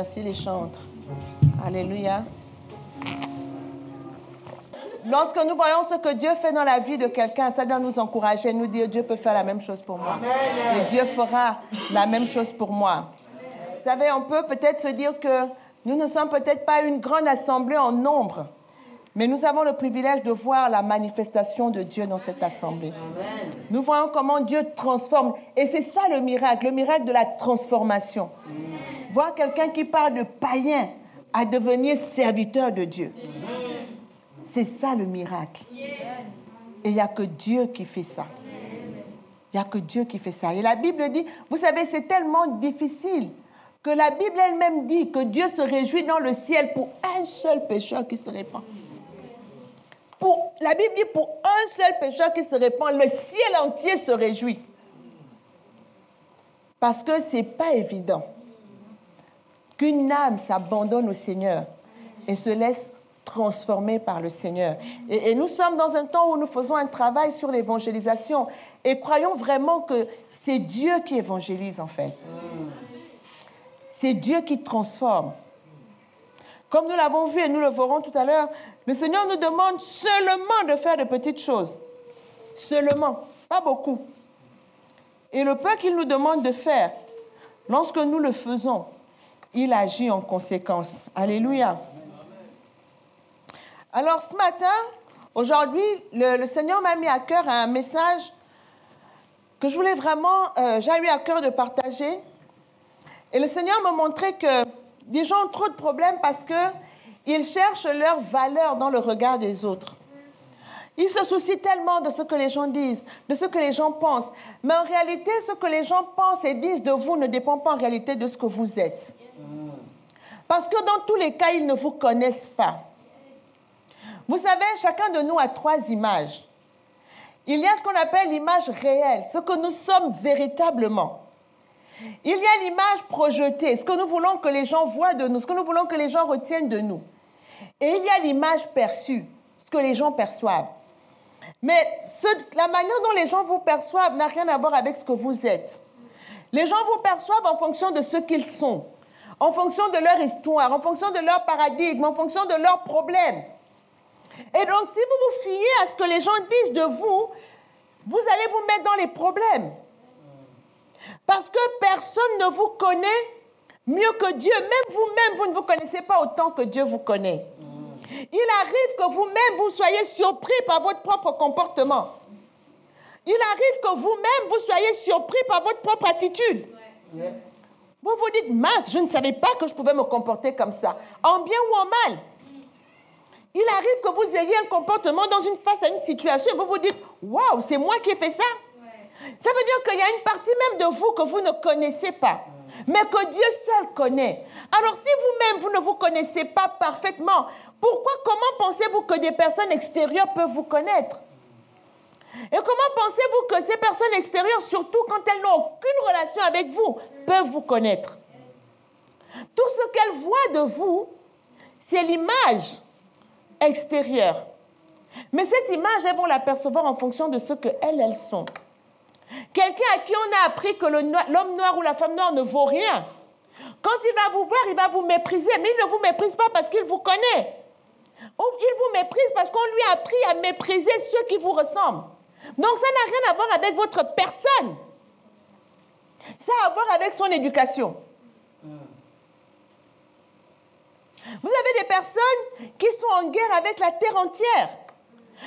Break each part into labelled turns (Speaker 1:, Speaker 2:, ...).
Speaker 1: Merci les chantres. Alléluia. Lorsque nous voyons ce que Dieu fait dans la vie de quelqu'un, ça doit nous encourager, nous dire Dieu peut faire la même chose pour moi. Et Dieu fera la même chose pour moi. Vous savez, on peut peut-être se dire que nous ne sommes peut-être pas une grande assemblée en nombre, mais nous avons le privilège de voir la manifestation de Dieu dans cette assemblée. Nous voyons comment Dieu transforme. Et c'est ça le miracle, le miracle de la transformation. Voir quelqu'un qui part de païen à devenir serviteur de Dieu. C'est ça le miracle. Et il n'y a que Dieu qui fait ça. Il n'y a que Dieu qui fait ça. Et la Bible dit, vous savez, c'est tellement difficile que la Bible elle-même dit que Dieu se réjouit dans le ciel pour un seul pécheur qui se répand. La Bible dit pour un seul pécheur qui se répand, le ciel entier se réjouit. Parce que ce n'est pas évident qu'une âme s'abandonne au Seigneur et se laisse transformer par le Seigneur. Et, et, nous sommes dans un temps où nous faisons un travail sur l'évangélisation et croyons vraiment que c'est Dieu qui évangélise en fait. C'est Dieu qui transforme. Comme nous l'avons vu et nous le verrons tout à l'heure, le Seigneur nous demande seulement de faire de petites choses. Seulement, pas beaucoup. Et le peu qu'il nous demande de faire, lorsque nous le faisons, il agit en conséquence. Alléluia. Alors ce matin, aujourd'hui, le, Seigneur m'a mis à cœur un message que je voulais vraiment, euh, j'ai eu à cœur de partager. Et le Seigneur m'a montré que des gens ont trop de problèmes parce qu'ils cherchent leur valeur dans le regard des autres. Ils se soucient tellement de ce que les gens disent, de ce que les gens pensent. Mais en réalité, ce que les gens pensent et disent de vous ne dépend pas en réalité de ce que vous êtes. Parce que dans tous les cas, ils ne vous connaissent pas. Vous savez, chacun de nous a trois images. Il y a ce qu'on appelle l'image réelle, ce que nous sommes véritablement. Il y a l'image projetée, ce que nous voulons que les gens voient de nous, ce que nous voulons que les gens retiennent de nous. Et il y a l'image perçue, ce que les gens perçoivent. Mais la manière dont les gens vous perçoivent n'a rien à voir avec ce que vous êtes. Les gens vous perçoivent en fonction de ce qu'ils sont, en fonction de leur histoire, en fonction de leur paradigme, en fonction de leurs problèmes. Et donc, si vous vous fiez à ce que les gens disent de vous, vous allez vous mettre dans les problèmes. Parce que personne ne vous connaît mieux que Dieu. Même vous-même, vous ne vous connaissez pas autant que Dieu vous connaît. Il arrive que vous-même, vous soyez surpris par votre propre comportement. Il arrive que vous-même, vous soyez surpris par votre propre attitude. Vous vous dites, mince, je ne savais pas que je pouvais me comporter comme ça, en bien ou en mal. Il arrive que vous ayez un comportement dans une face à une situation et vous vous dites, waouh, c'est moi qui ai fait ça. Ça veut dire qu'il y a une partie même de vous que vous ne connaissez pas, mais que Dieu seul connaît. Alors si vous-même, vous ne vous connaissez pas parfaitement, pourquoi, comment pensez-vous que des personnes extérieures peuvent vous connaître? Et comment pensez-vous que ces personnes extérieures, surtout quand elles n'ont aucune relation avec vous, peuvent vous connaître? Tout ce qu'elles voient de vous, c'est l'image extérieure. Mais cette image, elles vont l'apercevoir en fonction de ce qu'elles, elles sont. Quelqu'un à qui on a appris que l'homme noir ou la femme noire ne vaut rien, quand il va vous voir, il va vous mépriser, mais il ne vous méprise pas parce qu'il vous connaît. Il vous méprise parce qu'on lui a appris à mépriser ceux qui vous ressemblent. Donc ça n'a rien à voir avec votre personne. Ça a à voir avec son éducation. Vous avez des personnes qui sont en guerre avec la terre entière,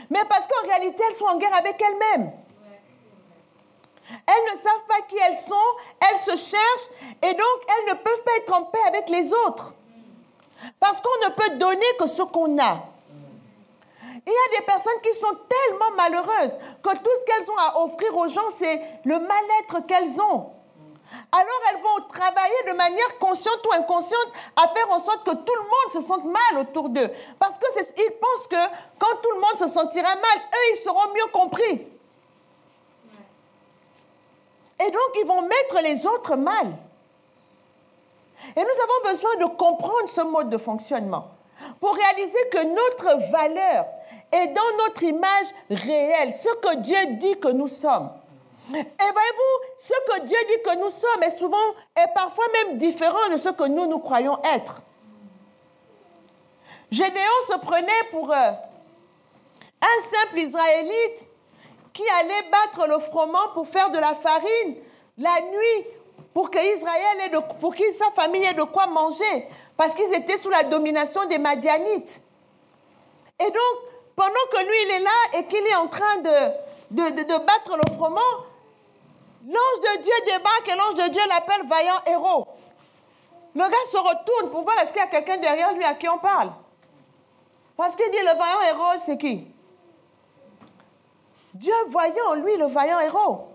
Speaker 1: mais parce qu'en réalité, elles sont en guerre avec elles-mêmes. Elles ne savent pas qui elles sont, elles se cherchent et donc elles ne peuvent pas être en paix avec les autres. Parce qu'on ne peut donner que ce qu'on a. Il y a des personnes qui sont tellement malheureuses que tout ce qu'elles ont à offrir aux gens, c'est le mal-être qu'elles ont. Alors elles vont travailler de manière consciente ou inconsciente à faire en sorte que tout le monde se sente mal autour d'eux. Parce qu'ils pensent que quand tout le monde se sentira mal, eux, ils seront mieux compris. Et donc, ils vont mettre les autres mal. Et nous avons besoin de comprendre ce mode de fonctionnement pour réaliser que notre valeur est dans notre image réelle, ce que Dieu dit que nous sommes. Et voyez-vous, ce que Dieu dit que nous sommes est souvent, est parfois même différent de ce que nous, nous croyons être. Gédéon se prenait pour euh, un simple Israélite qui allait battre le froment pour faire de la farine la nuit pour que Israël ait de, pour que sa famille ait de quoi manger, parce qu'ils étaient sous la domination des Madianites. Et donc, pendant que lui, il est là et qu'il est en train de, battre le froment, l'ange de Dieu débarque et l'ange de Dieu l'appelle vaillant héros. Le gars se retourne pour voir est-ce qu'il y a quelqu'un derrière lui à qui on parle. Parce qu'il dit le vaillant héros, c'est qui? Dieu voyait en lui le vaillant héros.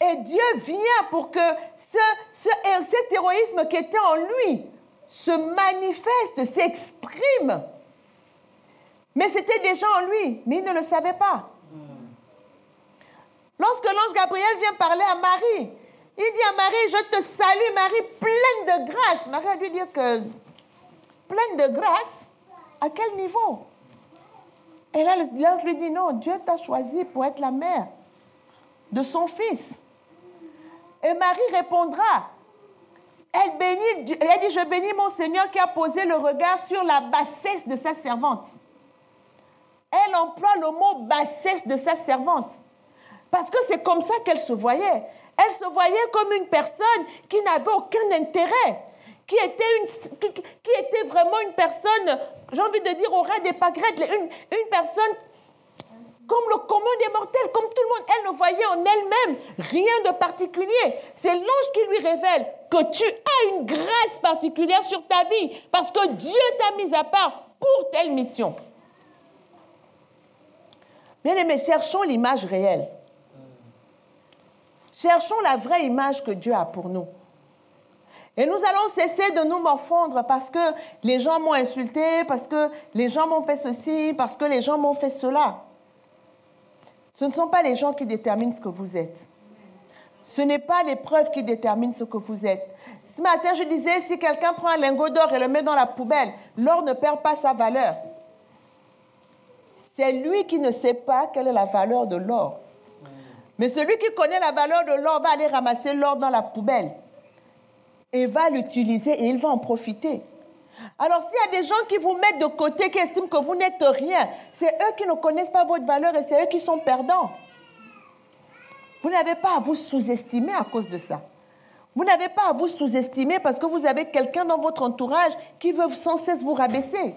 Speaker 1: Et Dieu vient pour que ce, ce, cet héroïsme qui était en lui se manifeste, s'exprime. Mais c'était déjà en lui, mais il ne le savait pas. Lorsque l'ange Gabriel vient parler à Marie, il dit à Marie, je te salue Marie, pleine de grâce. Marie a dû dire que pleine de grâce, à quel niveau? Et là, l'ange lui dit, non, Dieu t'a choisi pour être la mère de son fils. Et Marie répondra. Elle, bénit, elle dit, je bénis mon Seigneur qui a posé le regard sur la bassesse de sa servante. Elle emploie le mot bassesse de sa servante. Parce que c'est comme ça qu'elle se voyait. Elle se voyait comme une personne qui n'avait aucun intérêt, qui était, vraiment une personne, j'ai envie de dire au des pâquerettes, une, une personne comme le commun des mortels, comme tout le monde. Elle ne voyait en elle-même rien de particulier. C'est l'ange qui lui révèle que tu as une grâce particulière sur ta vie parce que Dieu t'a mis à part pour telle mission. Bien aimés, cherchons l'image réelle. Cherchons la vraie image que Dieu a pour nous. Et nous allons cesser de nous morfondre parce que les gens m'ont insulté, parce que les gens m'ont fait ceci, parce que les gens m'ont fait cela. Ce ne sont pas les gens qui déterminent ce que vous êtes. Ce n'est pas les preuves qui déterminent ce que vous êtes. Ce matin, je disais, si quelqu'un prend un lingot d'or et le met dans la poubelle, l'or ne perd pas sa valeur. C'est lui qui ne sait pas quelle est la valeur de l'or. Mais celui qui connaît la valeur de l'or va aller ramasser l'or dans la poubelle et va l'utiliser et il va en profiter. Alors s'il y a des gens qui vous mettent de côté, qui estiment que vous n'êtes rien, c'est eux qui ne connaissent pas votre valeur et c'est eux qui sont perdants. Vous n'avez pas à vous sous-estimer à cause de ça. Vous n'avez pas à vous sous-estimer parce que vous avez quelqu'un dans votre entourage qui veut sans cesse vous rabaisser.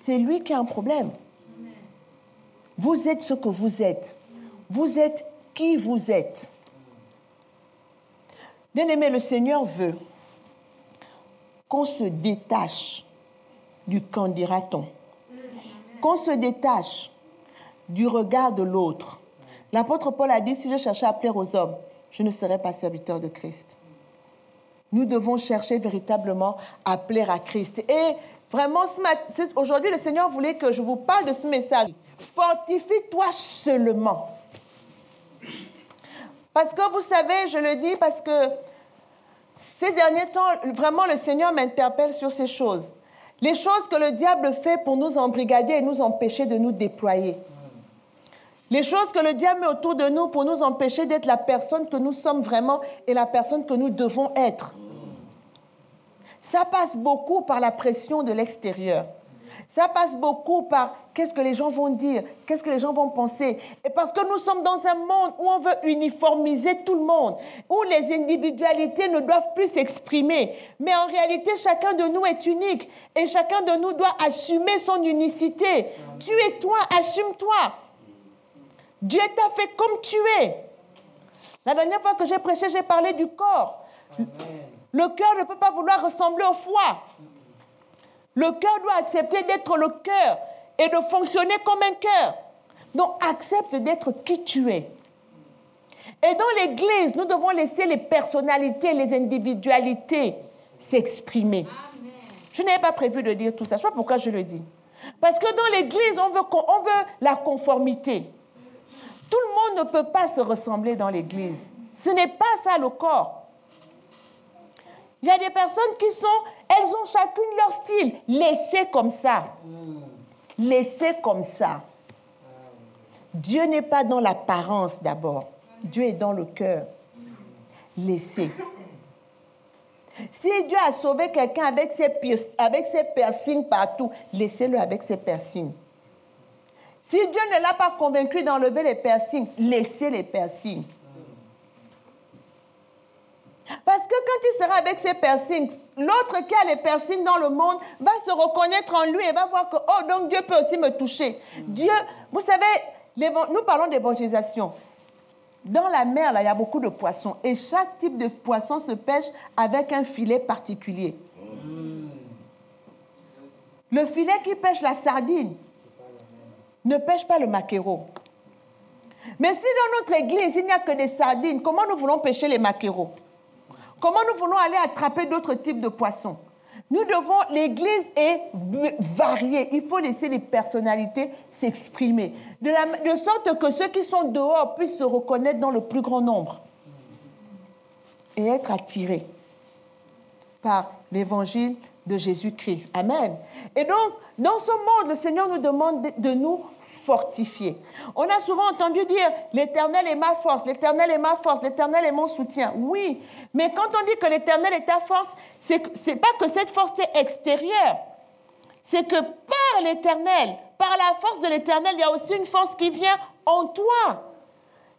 Speaker 1: C'est lui qui a un problème. Vous êtes ce que vous êtes. Vous êtes qui vous êtes. Bien aimé, le Seigneur veut qu'on se détache du qu'en dira-t-on, qu'on se détache du regard de l'autre. L'apôtre Paul a dit, si je cherchais à plaire aux hommes, je ne serais pas serviteur de Christ. Nous devons chercher véritablement à plaire à Christ. Et vraiment, aujourd'hui, le Seigneur voulait que je vous parle de ce message. Fortifie-toi seulement. Parce que vous savez, je le dis parce que ces derniers temps, vraiment, le Seigneur m'interpelle sur ces choses. Les choses que le diable fait pour nous embrigader et nous empêcher de nous déployer. Les choses que le diable met autour de nous pour nous empêcher d'être la personne que nous sommes vraiment et la personne que nous devons être. Ça passe beaucoup par la pression de l'extérieur. Ça passe beaucoup par qu'est-ce que les gens vont dire, qu'est-ce que les gens vont penser. Et parce que nous sommes dans un monde où on veut uniformiser tout le monde, où les individualités ne doivent plus s'exprimer. Mais en réalité, chacun de nous est unique et chacun de nous doit assumer son unicité. Tu es toi, assume-toi. Dieu t'a fait comme tu es. La dernière fois que j'ai prêché, j'ai parlé du corps. Le cœur ne peut pas vouloir ressembler au foie. Le cœur doit accepter d'être le cœur et de fonctionner comme un cœur. Donc accepte d'être qui tu es. Et dans l'Église, nous devons laisser les personnalités, les individualités s'exprimer. Je n'avais pas prévu de dire tout ça. Je ne sais pas pourquoi je le dis. Parce que dans l'Église, on veut, on veut la conformité. Tout le monde ne peut pas se ressembler dans l'Église. Ce n'est pas ça le corps. Il y a des personnes qui sont, elles ont chacune leur style. Laissez comme ça. Laissez comme ça. Dieu n'est pas dans l'apparence d'abord. Dieu est dans le cœur. Laissez. Si Dieu a sauvé quelqu'un avec ses, avec piercings partout, laissez-le avec ses piercings. Si Dieu ne l'a pas convaincu d'enlever les piercings, laissez les piercings. Parce que quand il sera avec ses piercings, l'autre qui a les piercings dans le monde va se reconnaître en lui et va voir que, oh, donc Dieu peut aussi me toucher. Dieu, vous savez, nous parlons d'évangélisation. Dans la mer, là, il y a beaucoup de poissons. Et chaque type de poisson se pêche avec un filet particulier. Le filet qui pêche la sardine ne pêche pas le maquereau. Mais si dans notre église, il n'y a que des sardines, comment nous voulons pêcher les maquereaux? Comment nous voulons aller attraper d'autres types de poissons? Nous devons, l'église est variée. Il faut laisser les personnalités s'exprimer. De, de sorte que ceux qui sont dehors puissent se reconnaître dans le plus grand nombre. Et être attirés par l'évangile de Jésus-Christ. Amen. Et donc, dans ce monde, le Seigneur nous demande de nous fortifier. On a souvent entendu dire, l'Éternel est ma force, l'Éternel est ma force, l'Éternel est mon soutien. Oui, mais quand on dit que l'Éternel est ta force, c'est n'est pas que cette force est extérieure. C'est que par l'Éternel, par la force de l'Éternel, il y a aussi une force qui vient en toi.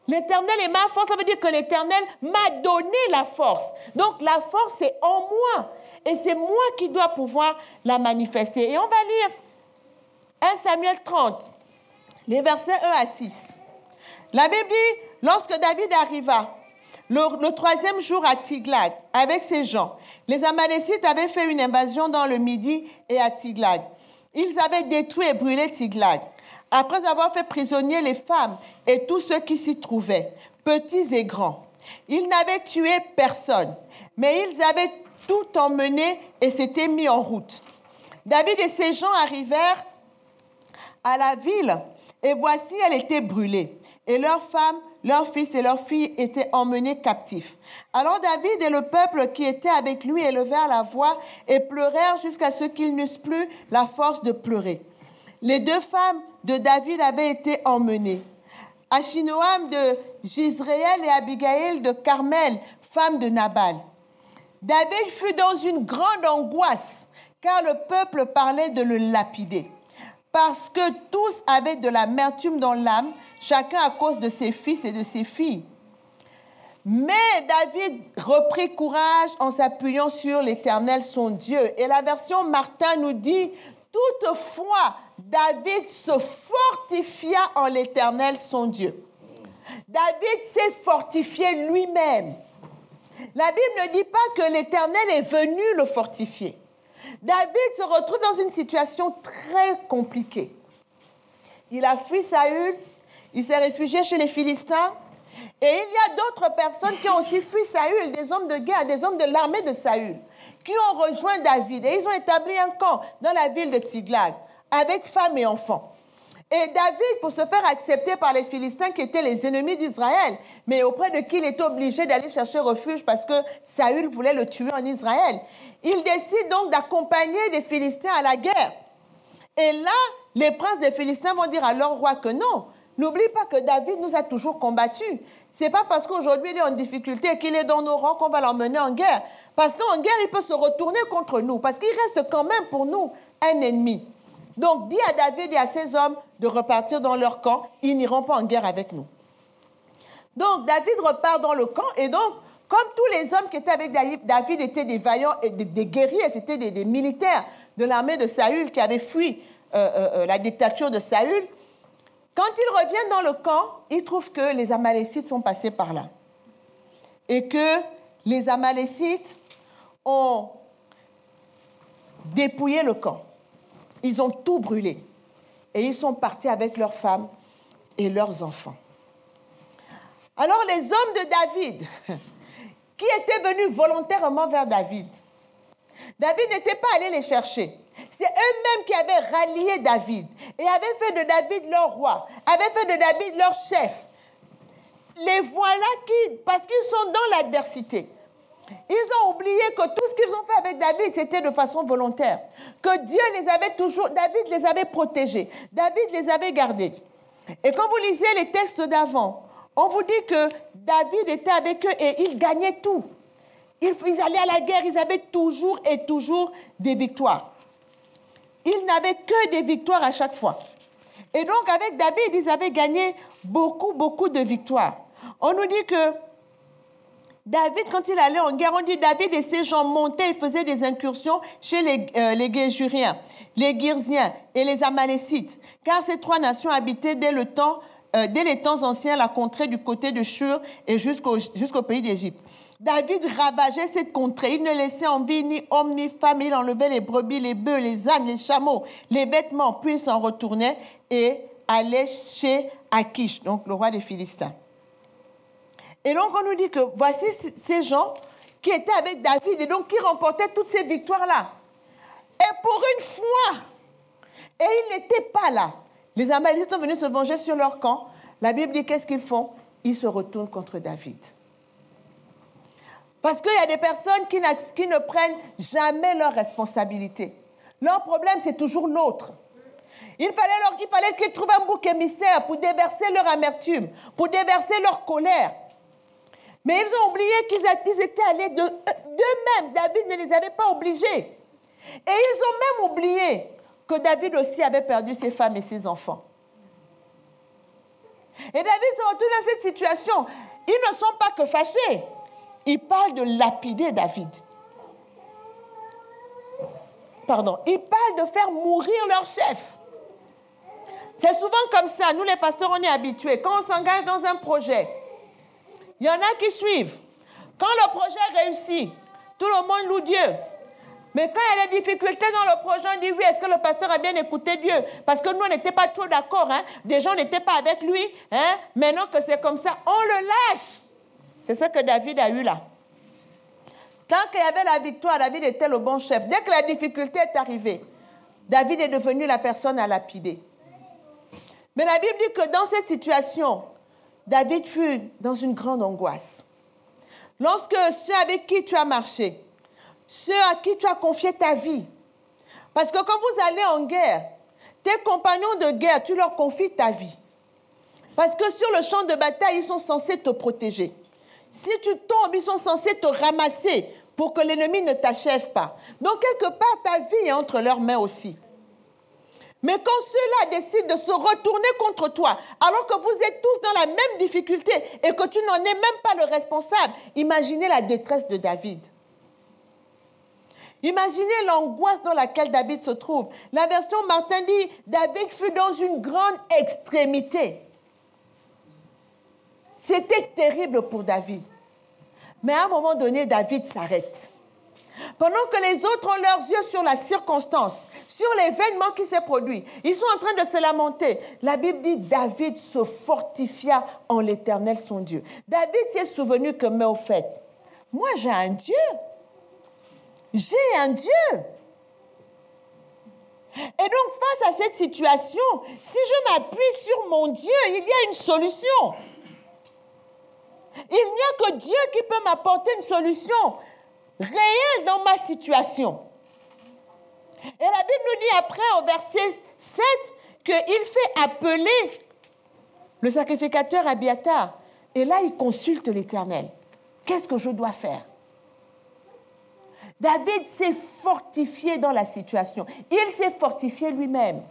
Speaker 1: L'Éternel est ma force, ça veut dire que l'Éternel m'a donné la force. Donc la force est en moi. Et c'est moi qui dois pouvoir la manifester. Et on va lire 1 Samuel 30, les versets 1 à 6. La Bible dit, lorsque David arriva, le, troisième jour à Tiglag, avec ses gens, les Amalécites avaient fait une invasion dans le Midi et à Tiglag. Ils avaient détruit et brûlé Tiglag. Après avoir fait prisonnier les femmes et tous ceux qui s'y trouvaient, petits et grands, ils n'avaient tué personne, mais ils avaient tout emmené et s'étaient mis en route. David et ses gens arrivèrent à la ville et voici, elle était brûlée. Et leurs femmes, leurs fils et leurs filles étaient emmenés captifs. Alors David et le peuple qui était avec lui élevèrent la voix et pleurèrent jusqu'à ce qu'ils n'eussent plus la force de pleurer. Les deux femmes de David avaient été emmenées. Achinoam de Gisraël et Abigail de Carmel, femme de Nabal. David fut dans une grande angoisse, car le peuple parlait de le lapider parce que tous avaient de l'amertume dans l'âme, chacun à cause de ses fils et de ses filles. Mais David reprit courage en s'appuyant sur l'Éternel son Dieu. Et la version Martin nous dit, toutefois, David se fortifia en l'Éternel son Dieu. David s'est fortifié lui-même. La Bible ne dit pas que l'Éternel est venu le fortifier. David se retrouve dans une situation très compliquée. Il a fui Saül, il s'est réfugié chez les Philistins, et il y a d'autres personnes qui ont aussi fui Saül, des hommes de guerre, des hommes de l'armée de Saül, qui ont rejoint David, et ils ont établi un camp dans la ville de Tiglag, avec femmes et enfants. Et David, pour se faire accepter par les Philistins qui étaient les ennemis d'Israël, mais auprès de qui il était obligé d'aller chercher refuge parce que Saül voulait le tuer en Israël, il décide donc d'accompagner les Philistins à la guerre. Et là, les princes des Philistins vont dire à leur roi que non. N'oublie pas que David nous a toujours combattus. C'est pas parce qu'aujourd'hui il est en difficulté qu'il est dans nos rangs qu'on va l'emmener en guerre. Parce qu'en guerre, il peut se retourner contre nous. Parce qu'il reste quand même pour nous un ennemi. Donc, dis à David et à ses hommes de repartir dans leur camp. Ils n'iront pas en guerre avec nous. Donc, David repart dans le camp et donc, comme tous les hommes qui étaient avec David étaient des vaillants et des, guerriers, c'était des, militaires de l'armée de Saül qui avaient fui euh, euh, euh, la dictature de Saül, quand ils reviennent dans le camp, ils trouvent que les Amalécites sont passés par là. Et que les Amalécites ont dépouillé le camp. Ils ont tout brûlé. Et ils sont partis avec leurs femmes et leurs enfants. Alors les hommes de David, qui étaient venus volontairement vers David. David n'était pas allé les chercher. C'est eux-mêmes qui avaient rallié David et avaient fait de David leur roi, avaient fait de David leur chef. Les voilà qui, parce qu'ils sont dans l'adversité, ils ont oublié que tout ce qu'ils ont fait avec David, c'était de façon volontaire. Que Dieu les avait toujours, David les avait protégés, David les avait gardés. Et quand vous lisez les textes d'avant, on vous dit que David était avec eux et il gagnait tout. Ils, ils allaient à la guerre, ils avaient toujours et toujours des victoires. Ils n'avaient que des victoires à chaque fois. Et donc avec David, ils avaient gagné beaucoup, beaucoup de victoires. On nous dit que David, quand il allait en guerre, on dit David et ses gens montaient et faisaient des incursions chez les, euh, les Géjuriens, les Girziens et les Amalécites, car ces trois nations habitaient euh, dès les temps anciens la contrée du côté de Shur et jusqu'au pays d'Égypte. David ravageait cette contrée. Il ne laissait en vie ni homme ni femme. Il enlevait les brebis, les bœufs, les ânes, les chameaux, les vêtements, puis s'en retournait et allait chez Akish, donc le roi des Philistins. Et donc on nous dit que voici ces gens qui étaient avec David et donc qui remportaient toutes ces victoires-là. Et pour une fois, et ils n'étaient pas là. Les Amalécites sont venus se venger sur leur camp. La Bible dit qu'est-ce qu'ils font? Ils se retournent contre David. Parce qu'il y a des personnes qui, ne prennent jamais leurs responsabilités. Leur problème, c'est toujours l'autre. Il fallait, il fallait qu'ils trouvent un bouc émissaire pour déverser leur amertume, pour déverser leur colère. Mais ils ont oublié qu'ils étaient allés d'eux-mêmes. David ne les avait pas obligés. Et ils ont même oublié que David aussi avait perdu ses femmes et ses enfants. Et David se retrouve dans cette situation. Ils ne sont pas que fâchés il parle de lapider David. Pardon, il parle de faire mourir leur chef. C'est souvent comme ça. Nous, les pasteurs, on est habitués. Quand on s'engage dans un projet, il y en a qui suivent. Quand le projet réussit, tout le monde loue Dieu. Mais quand il y a des difficultés dans le projet, on dit oui, est-ce que le pasteur a bien écouté Dieu? Parce que nous, on n'était pas trop d'accord. Hein? Des gens n'étaient pas avec lui. Hein? Maintenant que c'est comme ça, on le lâche. C'est ce que David a eu là. Tant qu'il y avait la victoire, David était le bon chef. Dès que la difficulté est arrivée, David est devenu la personne à lapider. Mais la Bible dit que dans cette situation, David fut dans une grande angoisse. Lorsque ceux avec qui tu as marché, ceux à qui tu as confié ta vie, parce que quand vous allez en guerre, tes compagnons de guerre, tu leur confies ta vie. Parce que sur le champ de bataille, ils sont censés te protéger. Si tu tombes, ils sont censés te ramasser pour que l'ennemi ne t'achève pas. Donc, quelque part, ta vie est entre leurs mains aussi. Mais quand ceux-là décident de se retourner contre toi, alors que vous êtes tous dans la même difficulté et que tu n'en es même pas le responsable, imaginez la détresse de David. Imaginez l'angoisse dans laquelle David se trouve. La version Martin dit, David fut dans une grande extrémité. C'était terrible pour David. Mais à un moment donné, David s'arrête. Pendant que les autres ont leurs yeux sur la circonstance, sur l'événement qui s'est produit, ils sont en train de se lamenter. La Bible dit David se fortifia en l'Éternel son Dieu. David s'est souvenu que, mais au fait, moi j'ai un Dieu. J'ai un Dieu. Et donc face à cette situation, si je m'appuie sur mon Dieu, il y a une solution. Il n'y a que Dieu qui peut m'apporter une solution réelle dans ma situation. Et la Bible nous dit après au verset 7 qu'il fait appeler le sacrificateur Abiatar. Et là, il consulte l'Éternel. Qu'est-ce que je dois faire? David s'est fortifié dans la situation. Il s'est fortifié lui-même.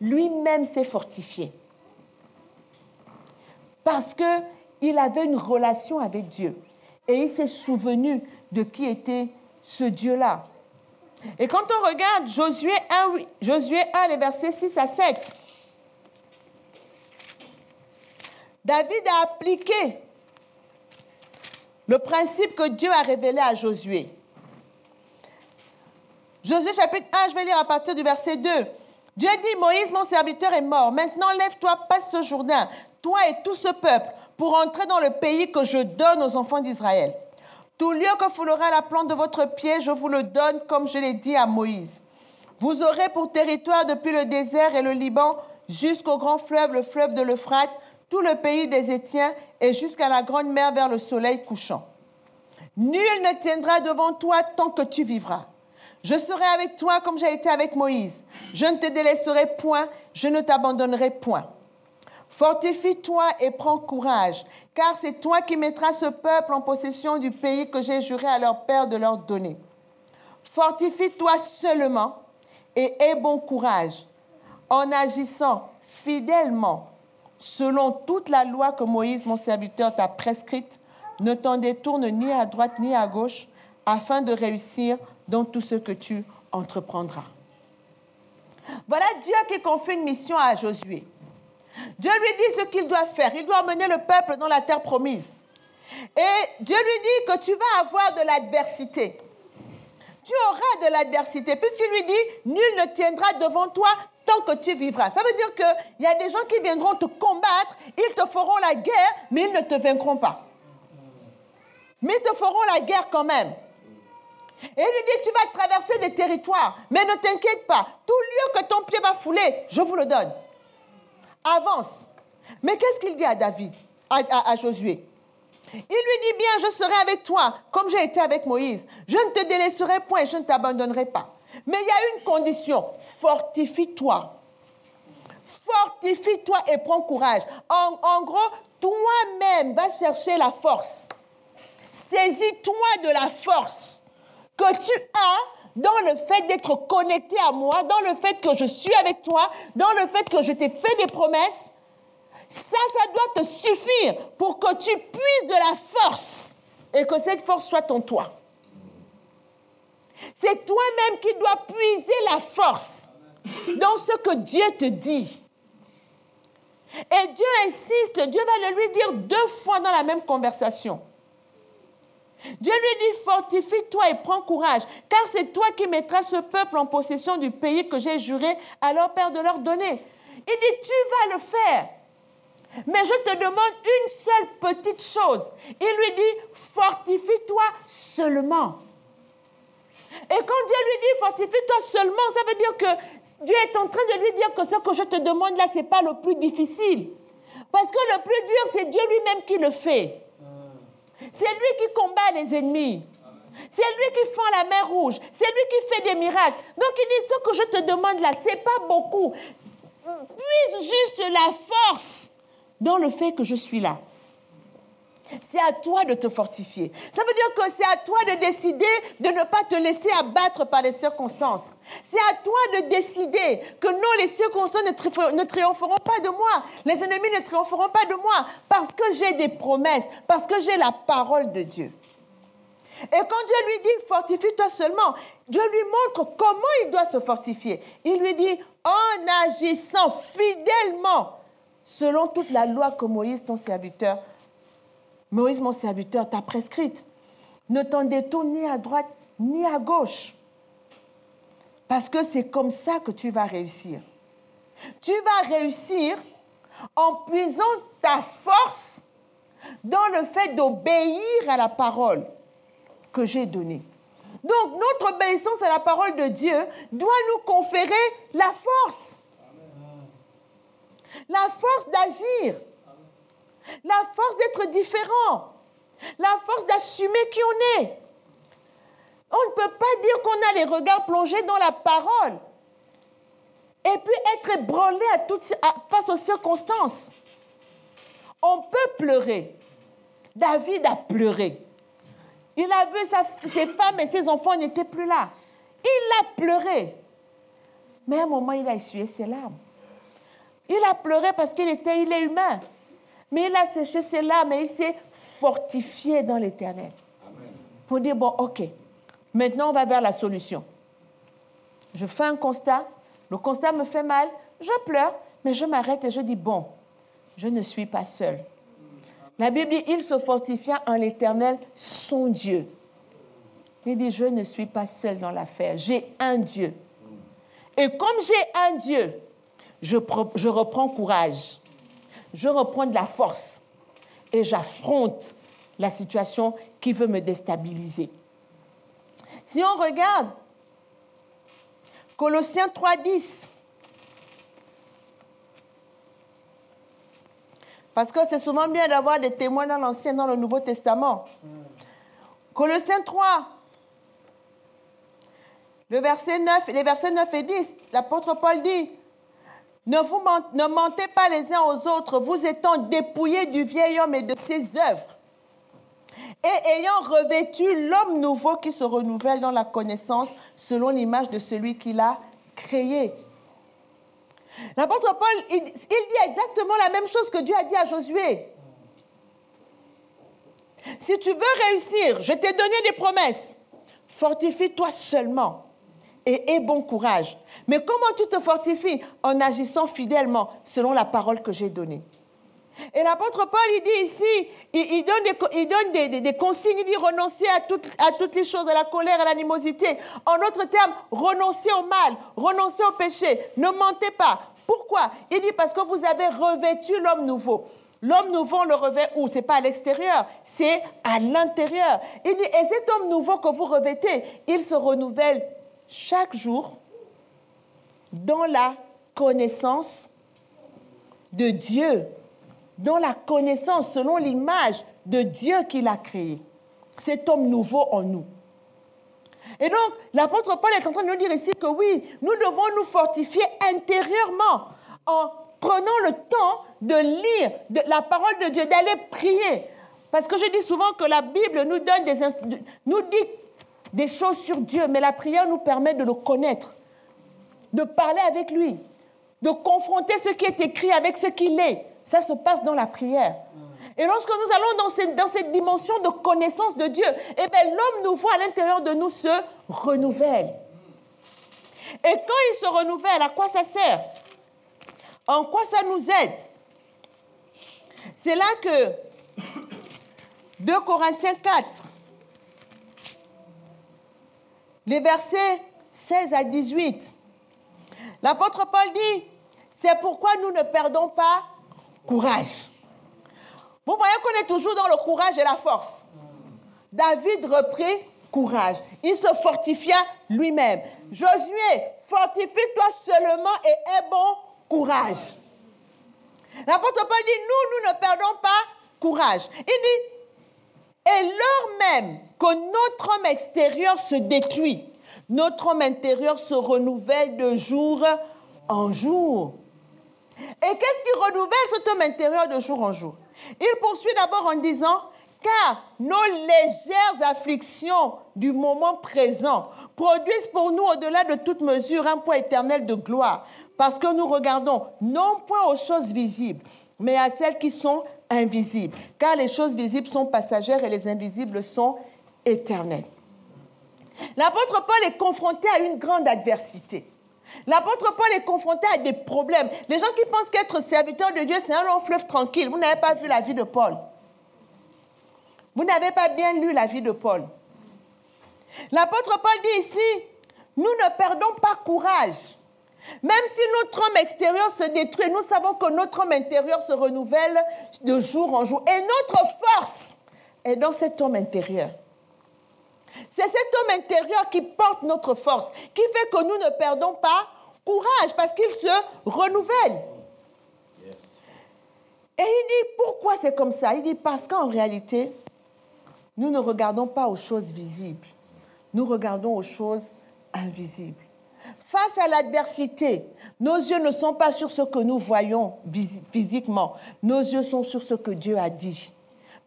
Speaker 1: Lui-même s'est fortifié. Parce que il avait une relation avec Dieu. Et il s'est souvenu de qui était ce Dieu-là. Et quand on regarde Josué 1, Josué 1, les versets 6 à 7, David a appliqué le principe que Dieu a révélé à Josué. Josué chapitre 1, je vais lire à partir du verset 2. Dieu dit, Moïse, mon serviteur, est mort. Maintenant, lève-toi, passe ce Jourdain, toi et tout ce peuple pour entrer dans le pays que je donne aux enfants d'Israël. Tout lieu que foulera la plante de votre pied, je vous le donne comme je l'ai dit à Moïse. Vous aurez pour territoire depuis le désert et le Liban jusqu'au grand fleuve, le fleuve de l'Euphrate, tout le pays des Étiens et jusqu'à la grande mer vers le soleil couchant. Nul ne tiendra devant toi tant que tu vivras. Je serai avec toi comme j'ai été avec Moïse. Je ne te délaisserai point, je ne t'abandonnerai point. Fortifie-toi et prends courage, car c'est toi qui mettras ce peuple en possession du pays que j'ai juré à leur père de leur donner. Fortifie-toi seulement et aie bon courage en agissant fidèlement selon toute la loi que Moïse, mon serviteur, t'a prescrite. Ne t'en détourne ni à droite ni à gauche afin de réussir dans tout ce que tu entreprendras. Voilà Dieu qui confie une mission à Josué. Dieu lui dit ce qu'il doit faire. Il doit mener le peuple dans la terre promise. Et Dieu lui dit que tu vas avoir de l'adversité. Tu auras de l'adversité, puisqu'il lui dit, nul ne tiendra devant toi tant que tu vivras. Ça veut dire qu'il y a des gens qui viendront te combattre, ils te feront la guerre, mais ils ne te vaincront pas. Mais ils te feront la guerre quand même. Et il lui dit, tu vas traverser des territoires, mais ne t'inquiète pas, tout lieu que ton pied va fouler, je vous le donne. Avance. Mais qu'est-ce qu'il dit à David, à, Josué? Il lui dit bien, je serai avec toi, comme j'ai été avec Moïse. Je ne te délaisserai point, je ne t'abandonnerai pas. Mais il y a une condition, fortifie-toi. Fortifie-toi et prends courage. En, en gros, toi-même va chercher la force. Saisis-toi de la force que tu as dans le fait d'être connecté à moi, dans le fait que je suis avec toi, dans le fait que je t'ai fait des promesses, ça, ça doit te suffire pour que tu puisses de la force et que cette force soit en toi. C'est toi-même qui dois puiser la force dans ce que Dieu te dit. Et Dieu insiste, Dieu va le lui dire deux fois dans la même conversation. Dieu lui dit, fortifie-toi et prends courage, car c'est toi qui mettras ce peuple en possession du pays que j'ai juré à leur père de leur donner. Il dit, tu vas le faire. Mais je te demande une seule petite chose. Il lui dit, fortifie-toi seulement. Et quand Dieu lui dit, fortifie-toi seulement, ça veut dire que Dieu est en train de lui dire que ce que je te demande là, ce n'est pas le plus difficile. Parce que le plus dur, c'est Dieu lui-même qui le fait. C'est lui qui combat les ennemis. C'est lui qui fend la mer rouge. C'est lui qui fait des miracles. Donc il dit, ce que je te demande là, ce n'est pas beaucoup. Puise juste la force dans le fait que je suis là. C'est à toi de te fortifier. Ça veut dire que c'est à toi de décider de ne pas te laisser abattre par les circonstances. C'est à toi de décider que non, les circonstances ne triompheront pas de moi. Les ennemis ne triompheront pas de moi parce que j'ai des promesses, parce que j'ai la parole de Dieu. Et quand Dieu lui dit, fortifie-toi seulement, Dieu lui montre comment il doit se fortifier. Il lui dit, en agissant fidèlement selon toute la loi que Moïse, ton serviteur, Moïse, mon serviteur, t'a prescrite. Ne t'en détourne ni à droite ni à gauche. Parce que c'est comme ça que tu vas réussir. Tu vas réussir en puisant ta force dans le fait d'obéir à la parole que j'ai donnée. Donc notre obéissance à la parole de Dieu doit nous conférer la force. La force d'agir la force d'être différent, la force d'assumer qui on est. On ne peut pas dire qu'on a les regards plongés dans la parole et puis être ébranlé à toutes, face aux circonstances. On peut pleurer. David a pleuré. Il a vu ses femmes et ses enfants n'étaient plus là. Il a pleuré. Mais à un moment, il a essuyé ses larmes. Il a pleuré parce qu'il était, il est humain. Mais il a séché larmes et il s'est fortifié dans l'éternel. Pour dire, bon, ok, maintenant on va vers la solution. Je fais un constat, le constat me fait mal, je pleure, mais je m'arrête et je dis, bon, je ne suis pas seul. La Bible dit, il se fortifia en l'éternel, son Dieu. Il dit, je ne suis pas seul dans l'affaire, j'ai un Dieu. Et comme j'ai un Dieu, je reprends courage je reprends de la force et j'affronte la situation qui veut me déstabiliser. Si on regarde Colossiens 3.10, parce que c'est souvent bien d'avoir des témoins dans l'Ancien dans le Nouveau Testament. Colossiens 3, le verset 9, les versets 9 et 10, l'apôtre Paul dit, Ne, mentez pas les uns aux autres, vous étant dépouillés du vieil homme et de ses œuvres, et ayant revêtu l'homme nouveau qui se renouvelle dans la connaissance selon l'image de celui qui l'a créé. L'apôtre Paul, il, dit exactement la même chose que Dieu a dit à Josué. Si tu veux réussir, je t'ai donné des promesses. Fortifie-toi seulement et bon courage. Mais comment tu te fortifies En agissant fidèlement selon la parole que j'ai donnée? Et l'apôtre Paul, il dit ici, il, donne, des, consignes, il dit renoncer à, à toutes les choses, à la colère, à l'animosité. En d'autres termes, renoncer au mal, renoncer au péché. Ne mentez pas. Pourquoi? Il dit parce que vous avez revêtu l'homme nouveau. L'homme nouveau, on le revêt où? C'est pas à l'extérieur, c'est à l'intérieur. Il dit, et cet homme nouveau que vous revêtez, il se renouvelle chaque jour dans la connaissance de Dieu, dans la connaissance selon l'image de Dieu qu'il a créé. Cet homme nouveau en nous. Et donc, l'apôtre Paul est en train de nous dire ici que oui, nous devons nous fortifier intérieurement en prenant le temps de lire la parole de Dieu, d'aller prier. Parce que je dis souvent que la Bible nous, donne des, nous dit des choses sur Dieu, mais la prière nous permet de le connaître, de parler avec lui, de confronter ce qui est écrit avec ce qu'il est. Ça se passe dans la prière. Et lorsque nous allons dans cette, dimension de connaissance de Dieu, eh bien, l'homme nouveau à l'intérieur de nous se renouvelle. Et quand il se renouvelle, à quoi ça sert? En quoi ça nous aide? C'est là que 2 Corinthiens 4, les versets 16 à 18, l'apôtre Paul dit, c'est pourquoi nous ne perdons pas courage. Vous voyez qu'on est toujours dans le courage et la force. David reprit courage. Il se fortifia lui-même. Josué, fortifie-toi seulement et aie bon courage. L'apôtre Paul dit, nous, nous ne perdons pas courage. Il dit, et l'heure même que notre homme extérieur se détruit, notre homme intérieur se renouvelle de jour en jour. Et qu'est-ce qui renouvelle cet homme intérieur de jour en jour? Il poursuit d'abord en disant, car nos légères afflictions du moment présent produisent pour nous, au-delà de toute mesure, un poids éternel de gloire, parce que nous regardons non point aux choses visibles, mais à celles qui sont invisibles, car les choses visibles sont passagères et les invisibles sont éternelles. L'apôtre Paul est confronté à une grande adversité. L'apôtre Paul est confronté à des problèmes. Les gens qui pensent qu'être serviteur de Dieu, c'est un long fleuve tranquille. Vous n'avez pas vu la vie de Paul. Vous n'avez pas bien lu la vie de Paul. L'apôtre Paul dit ici, nous ne perdons pas courage. Même si notre homme extérieur se détruit, nous savons que notre homme intérieur se renouvelle de jour en jour. Et notre force est dans cet homme intérieur. C'est cet homme intérieur qui porte notre force, qui fait que nous ne perdons pas courage parce qu'il se renouvelle. Et il dit, pourquoi c'est comme ça? Il dit, parce qu'en réalité, nous ne regardons pas aux choses visibles, nous regardons aux choses invisibles. Face à l'adversité, nos yeux ne sont pas sur ce que nous voyons physiquement, nos yeux sont sur ce que Dieu a dit.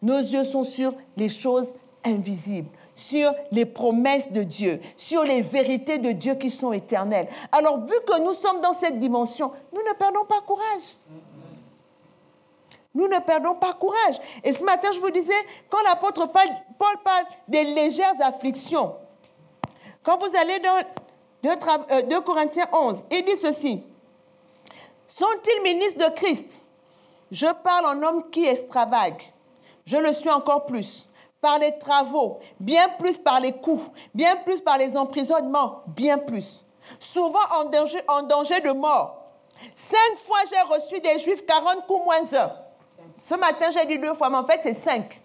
Speaker 1: Nos yeux sont sur les choses invisibles sur les promesses de Dieu, sur les vérités de Dieu qui sont éternelles. Alors, vu que nous sommes dans cette dimension, nous ne perdons pas courage. Nous ne perdons pas courage. Et ce matin, je vous disais, quand l'apôtre Paul parle des légères afflictions, quand vous allez dans 2, euh, Corinthiens 11, il dit ceci, sont-ils ministres de Christ? Je parle en homme qui extravague. Je le suis encore plus par les travaux, bien plus par les coups, bien plus par les emprisonnements, bien plus. Souvent en danger, en danger de mort. Cinq fois j'ai reçu des juifs 40 coups moins un. Ce matin j'ai dit deux fois, mais en fait c'est cinq.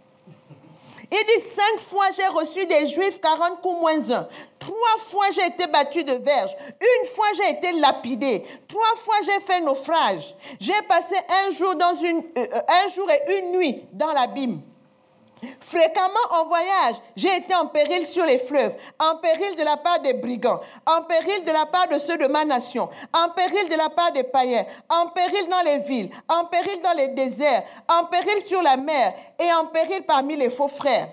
Speaker 1: Il dit cinq fois j'ai reçu des juifs 40 coups moins un. Trois fois j'ai été battu de verge. Une fois j'ai été lapidé. Trois fois j'ai fait naufrage. J'ai passé un jour, euh, un jour et une nuit dans l'abîme. Fréquemment en voyage, j'ai été en péril sur les fleuves, en péril de la part des brigands, en péril de la part de ceux de ma nation, en péril de la part des païens, en péril dans les villes, en péril dans les déserts, en péril sur la mer et en péril parmi les faux frères.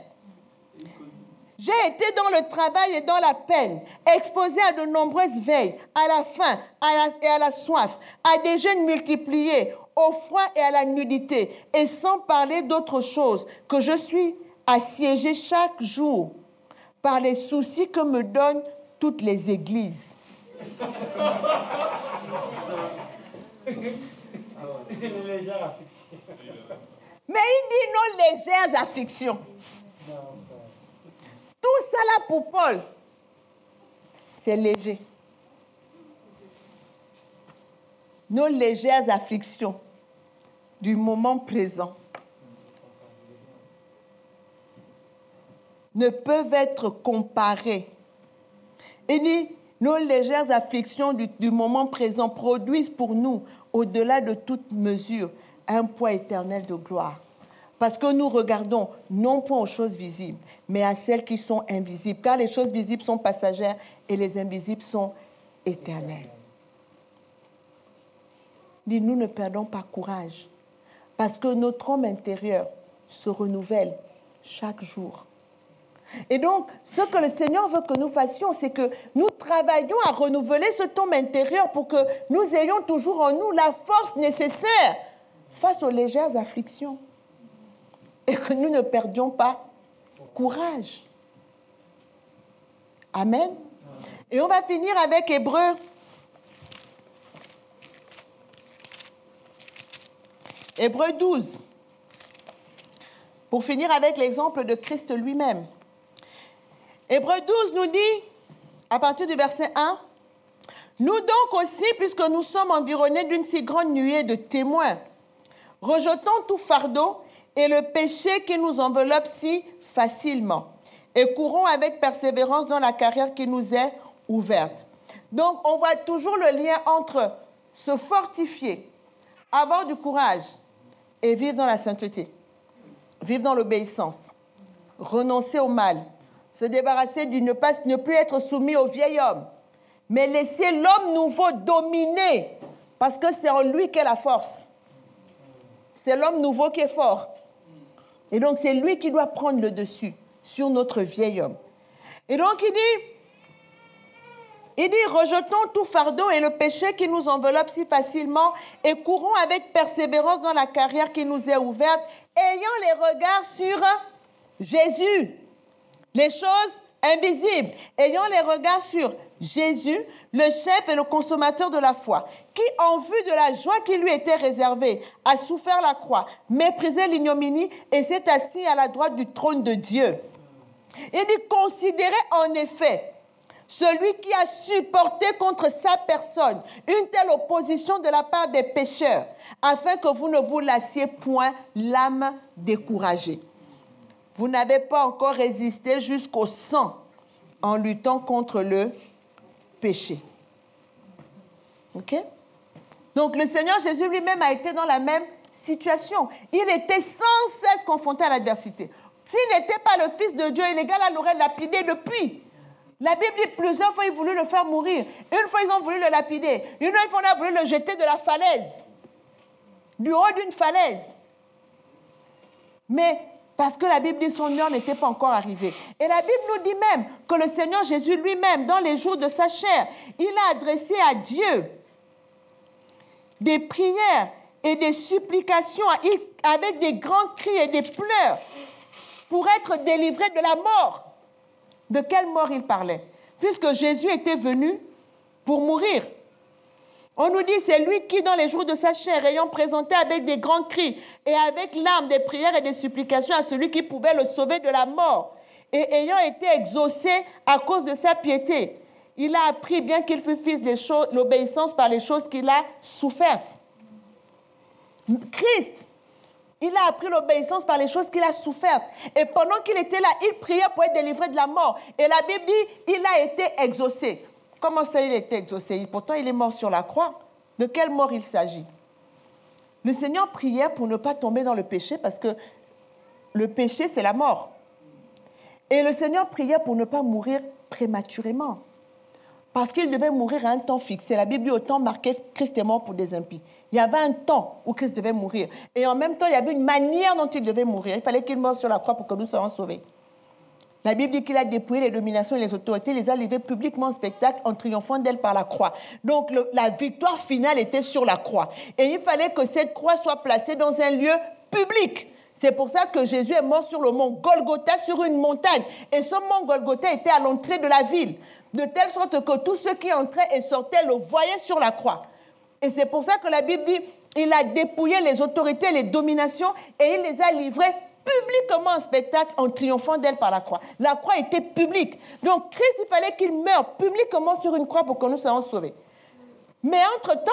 Speaker 1: J'ai été dans le travail et dans la peine, exposé à de nombreuses veilles, à la faim et à la soif, à des jeûnes multipliés, au froid et à la nudité, et sans parler d'autre chose, que je suis assiégé chaque jour par les soucis que me donnent toutes les églises. Mais il dit nos légères afflictions. Tout ça là pour Paul, c'est léger. Nos légères afflictions du moment présent ne peuvent être comparées. Et nos légères afflictions du, du moment présent produisent pour nous, au-delà de toute mesure, un poids éternel de gloire. Parce que nous regardons non point aux choses visibles, mais à celles qui sont invisibles. Car les choses visibles sont passagères et les invisibles sont éternelles. Dit, nous ne perdons pas courage. Parce que notre homme intérieur se renouvelle chaque jour. Et donc, ce que le Seigneur veut que nous fassions, c'est que nous travaillions à renouveler ce homme intérieur pour que nous ayons toujours en nous la force nécessaire face aux légères afflictions. Et que nous ne perdions pas courage. Amen. Et on va finir avec Hébreu Hébreu 12. Pour finir avec l'exemple de Christ lui-même. Hébreu 12 nous dit, à partir du verset 1, Nous donc aussi, puisque nous sommes environnés d'une si grande nuée de témoins, rejetons tout fardeau et le péché qui nous enveloppe si facilement, et courons avec persévérance dans la carrière qui nous est ouverte. Donc, on voit toujours le lien entre se fortifier, avoir du courage et vivre dans la sainteté, vivre dans l'obéissance, renoncer au mal, se débarrasser du ne, pas, ne plus être soumis au vieil homme, mais laisser l'homme nouveau dominer, parce que c'est en lui qu'est la force. C'est l'homme nouveau qui est fort. Et donc c'est lui qui doit prendre le dessus sur notre vieil homme. Et donc il dit, il dit, rejetons tout fardeau et le péché qui nous enveloppe si facilement et courons avec persévérance dans la carrière qui nous est ouverte, ayant les regards sur Jésus, les choses invisibles, ayant les regards sur Jésus, le chef et le consommateur de la foi, qui, en vue de la joie qui lui était réservée, a souffert la croix, méprisé l'ignominie et s'est assis à la droite du trône de Dieu. Il dit, considérez en effet celui qui a supporté contre sa personne une telle opposition de la part des pécheurs, afin que vous ne vous lassiez point l'âme découragée. Vous n'avez pas encore résisté jusqu'au sang en luttant contre le péché. OK? Donc le Seigneur Jésus lui-même a été dans la même situation. Il était sans cesse confronté à l'adversité. S'il n'était pas le Fils de Dieu, il l'aurait lapidé depuis. La Bible dit plusieurs fois, ils voulu le faire mourir. Une fois, ils ont voulu le lapider. Une fois, on a voulu le jeter de la falaise, du haut d'une falaise. Mais parce que la Bible dit son heure n'était pas encore arrivée. Et la Bible nous dit même que le Seigneur Jésus lui-même, dans les jours de sa chair, il a adressé à Dieu des prières et des supplications avec des grands cris et des pleurs pour être délivré de la mort. De quelle mort il parlait Puisque Jésus était venu pour mourir. On nous dit, c'est lui qui, dans les jours de sa chair, ayant présenté avec des grands cris et avec l'âme des prières et des supplications à celui qui pouvait le sauver de la mort, et ayant été exaucé à cause de sa piété, il a appris, bien qu'il fût fils l'obéissance par les choses qu'il a souffertes. Christ il a appris l'obéissance par les choses qu'il a souffertes. Et pendant qu'il était là, il priait pour être délivré de la mort. Et la Bible dit, il a été exaucé. Comment ça, il a été exaucé Pourtant, il est mort sur la croix. De quelle mort il s'agit? Le Seigneur priait pour ne pas tomber dans le péché parce que le péché, c'est la mort. Et le Seigneur priait pour ne pas mourir prématurément. Parce qu'il devait mourir à un temps fixé. La Bible dit autant marqué Christ est mort pour des impies. Il y avait un temps où Christ devait mourir. Et en même temps, il y avait une manière dont il devait mourir. Il fallait qu'il meure sur la croix pour que nous soyons sauvés. La Bible dit qu'il a dépouillé les dominations et les autorités, les a livrées publiquement en spectacle en triomphant d'elles par la croix. Donc la victoire finale était sur la croix. Et il fallait que cette croix soit placée dans un lieu public. C'est pour ça que Jésus est mort sur le mont Golgotha, sur une montagne. Et ce mont Golgotha était à l'entrée de la ville, de telle sorte que tous ceux qui entraient et sortaient le voyaient sur la croix. Et c'est pour ça que la Bible dit, il a dépouillé les autorités, les dominations, et il les a livrées publiquement en spectacle en triomphant d'elle par la croix. La croix était publique. Donc Christ, il fallait qu'il meure publiquement sur une croix pour que nous soyons sauvés. Mais entre-temps,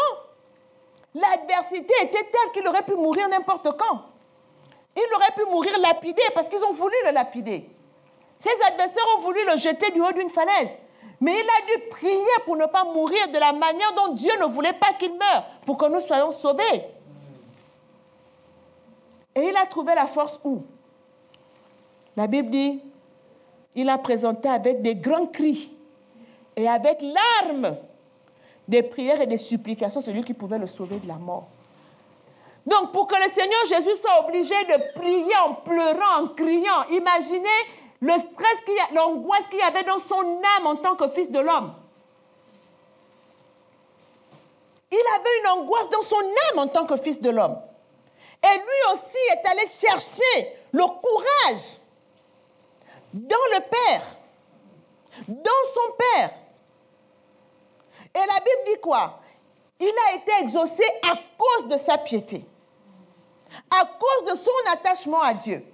Speaker 1: l'adversité était telle qu'il aurait pu mourir n'importe quand. Il aurait pu mourir lapidé parce qu'ils ont voulu le lapider. Ses adversaires ont voulu le jeter du haut d'une falaise. Mais il a dû prier pour ne pas mourir de la manière dont Dieu ne voulait pas qu'il meure, pour que nous soyons sauvés. Et il a trouvé la force où? La Bible dit, il a présenté avec des grands cris et avec larmes des prières et des supplications celui qui pouvait le sauver de la mort. Donc pour que le Seigneur Jésus soit obligé de prier en pleurant, en criant, imaginez le stress, l'angoisse qu'il y avait dans son âme en tant que fils de l'homme. Il avait une angoisse dans son âme en tant que fils de l'homme. Et lui aussi est allé chercher le courage dans le Père, dans son Père. Et la Bible dit quoi? Il a été exaucé à cause de sa piété, à cause de son attachement à Dieu,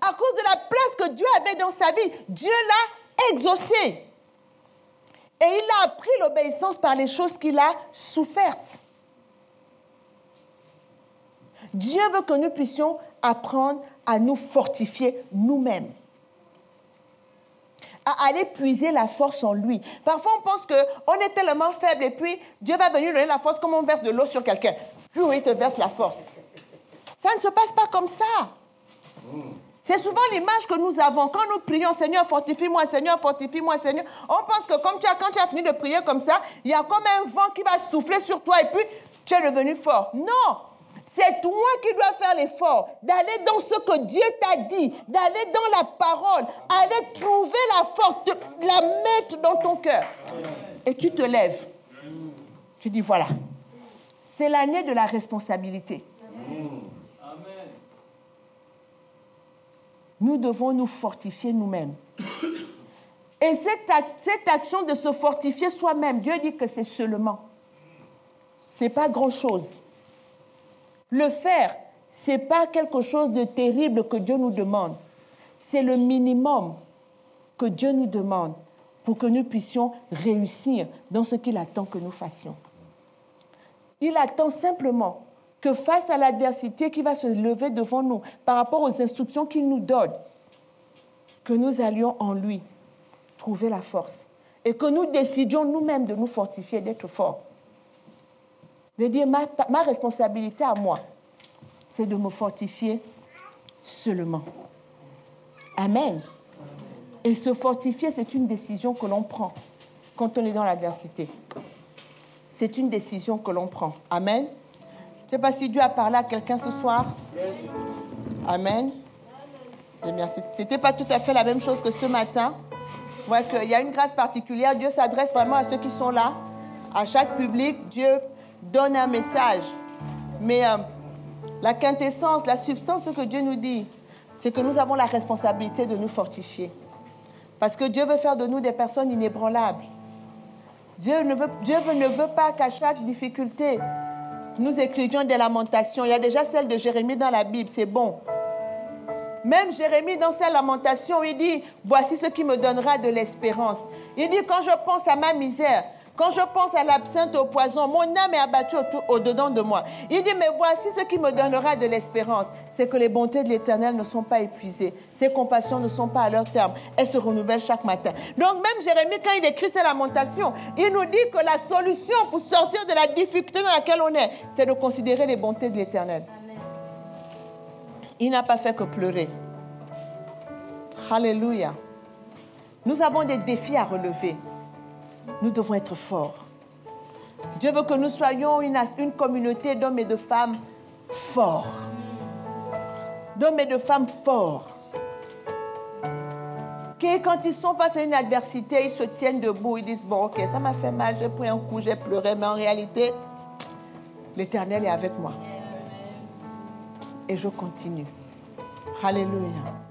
Speaker 1: à cause de la place que Dieu avait dans sa vie. Dieu l'a exaucé. Et il a appris l'obéissance par les choses qu'il a souffertes. Dieu veut que nous puissions apprendre à nous fortifier nous-mêmes à aller puiser la force en lui. Parfois, on pense qu'on est tellement faible et puis Dieu va venir donner la force comme on verse de l'eau sur quelqu'un. Puis il te verse la force. Ça ne se passe pas comme ça. C'est souvent l'image que nous avons. Quand nous prions, Seigneur, fortifie-moi, Seigneur, fortifie-moi, Seigneur, on pense que comme tu as, quand tu as fini de prier comme ça, il y a comme un vent qui va souffler sur toi et puis tu es devenu fort. Non, c'est toi qui dois faire l'effort d'aller dans ce que Dieu t'a dit, d'aller dans la parole, aller trouver la force, de la mettre dans ton cœur. Et tu te lèves. Tu dis, voilà, c'est l'année de la responsabilité. Nous devons nous fortifier nous-mêmes. Et cette, cette, action de se fortifier soi-même, Dieu dit que c'est seulement. Ce n'est pas grand-chose. Le faire, ce n'est pas quelque chose de terrible que Dieu nous demande. C'est le minimum que Dieu nous demande pour que nous puissions réussir dans ce qu'il attend que nous fassions. Il attend simplement que face à l'adversité qui va se lever devant nous par rapport aux instructions qu'il nous donne, que nous allions en lui trouver la force et que nous décidions nous-mêmes de nous fortifier, d'être forts de dire ma, ma responsabilité à moi, c'est de me fortifier seulement. Amen. Et se fortifier, c'est une décision que l'on prend quand on est dans l'adversité. C'est une décision que l'on prend. Amen. Je ne sais pas si Dieu a parlé à quelqu'un ce soir. Amen. Merci. Ce n'était pas tout à fait la même chose que ce matin. Ouais, qu'il y a une grâce particulière. Dieu s'adresse vraiment à ceux qui sont là. À chaque public, Dieu donne un message. Mais euh, la quintessence, la substance, ce que Dieu nous dit, c'est que nous avons la responsabilité de nous fortifier. Parce que Dieu veut faire de nous des personnes inébranlables. Dieu ne veut pas qu'à chaque difficulté, nous écrivions des lamentations. Il y a déjà celle de Jérémie dans la Bible, c'est bon. Même Jérémie, dans sa lamentation, il dit, voici ce qui me donnera de l'espérance. Il dit, quand je pense à ma misère, quand je pense à l'absinthe au poison, mon âme est abattue au-dedans de moi. Il dit, mais voici ce qui me donnera de l'espérance. C'est que les bontés de l'Éternel ne sont pas épuisées. Ses compassions ne sont pas à leur terme. Elles se renouvellent chaque matin. Donc même Jérémie, quand il écrit sa lamentation, il nous dit que la solution pour sortir de la difficulté dans laquelle on est, c'est de considérer les bontés de l'Éternel. Il n'a pas fait que pleurer. Alléluia. Nous avons des défis à relever. Nous devons être forts. Dieu veut que nous soyons une, une communauté d'hommes et de femmes forts. D'hommes et de femmes forts. Qui, quand ils sont face à une adversité, ils se tiennent debout, ils disent, bon, ok, ça m'a fait mal, j'ai pris un coup, j'ai pleuré, mais en réalité, l'Éternel est avec moi. Et je continue. Alléluia.